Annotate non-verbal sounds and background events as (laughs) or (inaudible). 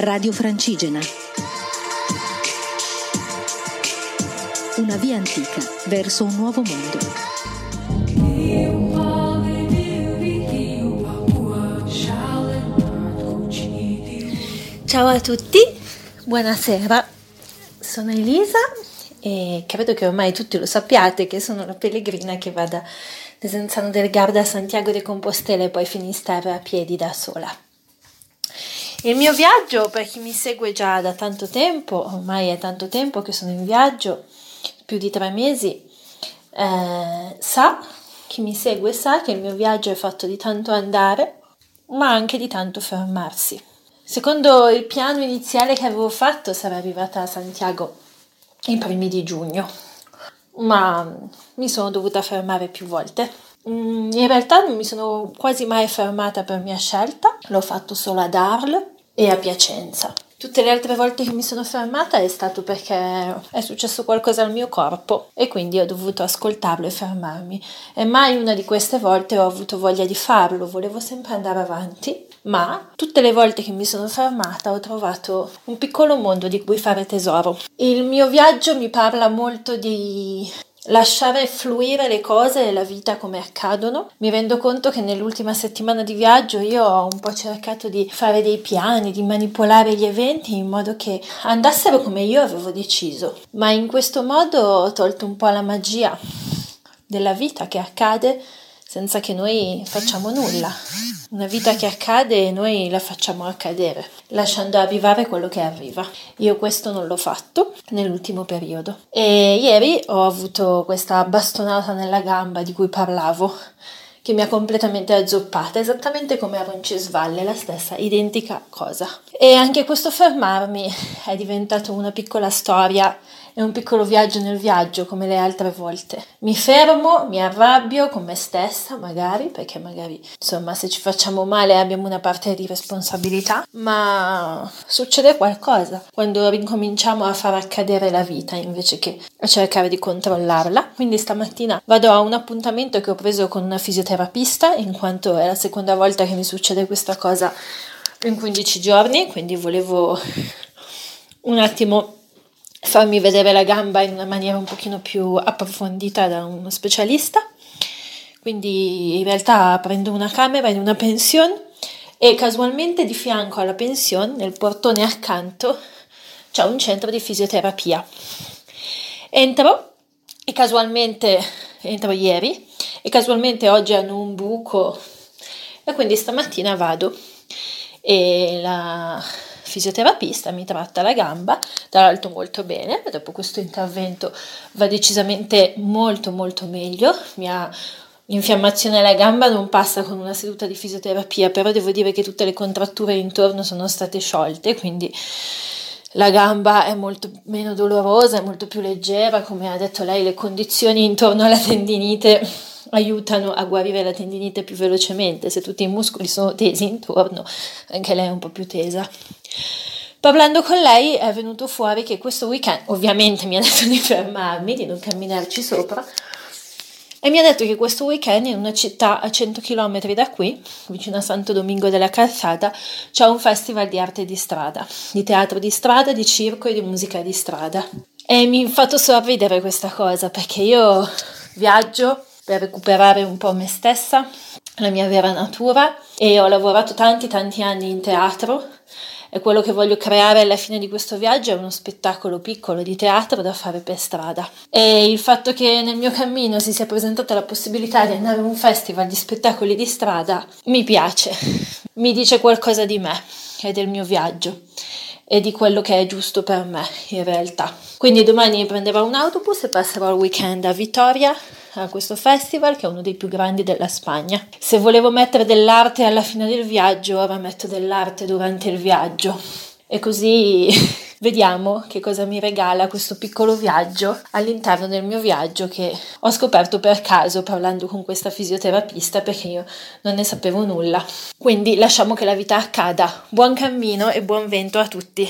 Radio Francigena. Una via antica verso un nuovo mondo. Ciao a tutti, buonasera. Sono Elisa e credo che ormai tutti lo sappiate che sono la pellegrina che va da Desenzano del Garda a Santiago de Compostela e poi Finisterre a piedi da sola. Il mio viaggio, per chi mi segue già da tanto tempo, ormai è tanto tempo che sono in viaggio, più di tre mesi, eh, sa, chi mi segue sa che il mio viaggio è fatto di tanto andare, ma anche di tanto fermarsi. Secondo il piano iniziale che avevo fatto sarei arrivata a Santiago i primi di giugno, ma mi sono dovuta fermare più volte. Mm, in realtà non mi sono quasi mai fermata per mia scelta, l'ho fatto solo ad Arles e a Piacenza. Tutte le altre volte che mi sono fermata è stato perché è successo qualcosa al mio corpo e quindi ho dovuto ascoltarlo e fermarmi. E mai una di queste volte ho avuto voglia di farlo, volevo sempre andare avanti, ma tutte le volte che mi sono fermata ho trovato un piccolo mondo di cui fare tesoro. Il mio viaggio mi parla molto di lasciare fluire le cose e la vita come accadono. Mi rendo conto che nell'ultima settimana di viaggio io ho un po' cercato di fare dei piani, di manipolare gli eventi in modo che andassero come io avevo deciso, ma in questo modo ho tolto un po' la magia della vita che accade senza che noi facciamo nulla. Una vita che accade e noi la facciamo accadere, lasciando arrivare quello che arriva. Io questo non l'ho fatto nell'ultimo periodo. E ieri ho avuto questa bastonata nella gamba di cui parlavo, che mi ha completamente azzoppata, esattamente come a Roncesvalle, la stessa identica cosa. E anche questo fermarmi è diventato una piccola storia è un piccolo viaggio nel viaggio come le altre volte. Mi fermo, mi arrabbio con me stessa, magari, perché magari, insomma, se ci facciamo male abbiamo una parte di responsabilità, ma succede qualcosa quando ricominciamo a far accadere la vita invece che a cercare di controllarla. Quindi stamattina vado a un appuntamento che ho preso con una fisioterapista, in quanto è la seconda volta che mi succede questa cosa in 15 giorni, quindi volevo un attimo farmi vedere la gamba in una maniera un pochino più approfondita da uno specialista. Quindi in realtà prendo una camera in una pensione e casualmente di fianco alla pensione, nel portone accanto, c'è un centro di fisioterapia. Entro e casualmente entro ieri e casualmente oggi hanno un buco e quindi stamattina vado e la fisioterapista mi tratta la gamba, tra l'altro molto bene, dopo questo intervento va decisamente molto molto meglio, mi ha L'infiammazione alla gamba non passa con una seduta di fisioterapia, però devo dire che tutte le contratture intorno sono state sciolte, quindi la gamba è molto meno dolorosa, è molto più leggera, come ha detto lei, le condizioni intorno alla tendinite aiutano a guarire la tendinite più velocemente, se tutti i muscoli sono tesi intorno, anche lei è un po' più tesa. Parlando con lei è venuto fuori che questo weekend, ovviamente mi ha detto di fermarmi, di non camminarci sopra, e mi ha detto che questo weekend in una città a 100 km da qui, vicino a Santo Domingo della Calzata, c'è un festival di arte di strada, di teatro di strada, di circo e di musica di strada. E mi ha fatto sorridere questa cosa perché io viaggio per recuperare un po' me stessa, la mia vera natura e ho lavorato tanti tanti anni in teatro e quello che voglio creare alla fine di questo viaggio è uno spettacolo piccolo di teatro da fare per strada. E il fatto che nel mio cammino si sia presentata la possibilità di andare a un festival di spettacoli di strada mi piace, mi dice qualcosa di me e del mio viaggio e di quello che è giusto per me in realtà. Quindi domani prenderò un autobus e passerò il weekend a Vittoria a questo festival che è uno dei più grandi della Spagna. Se volevo mettere dell'arte alla fine del viaggio, ora metto dell'arte durante il viaggio. E così (laughs) vediamo che cosa mi regala questo piccolo viaggio all'interno del mio viaggio che ho scoperto per caso parlando con questa fisioterapista perché io non ne sapevo nulla. Quindi lasciamo che la vita accada. Buon cammino e buon vento a tutti.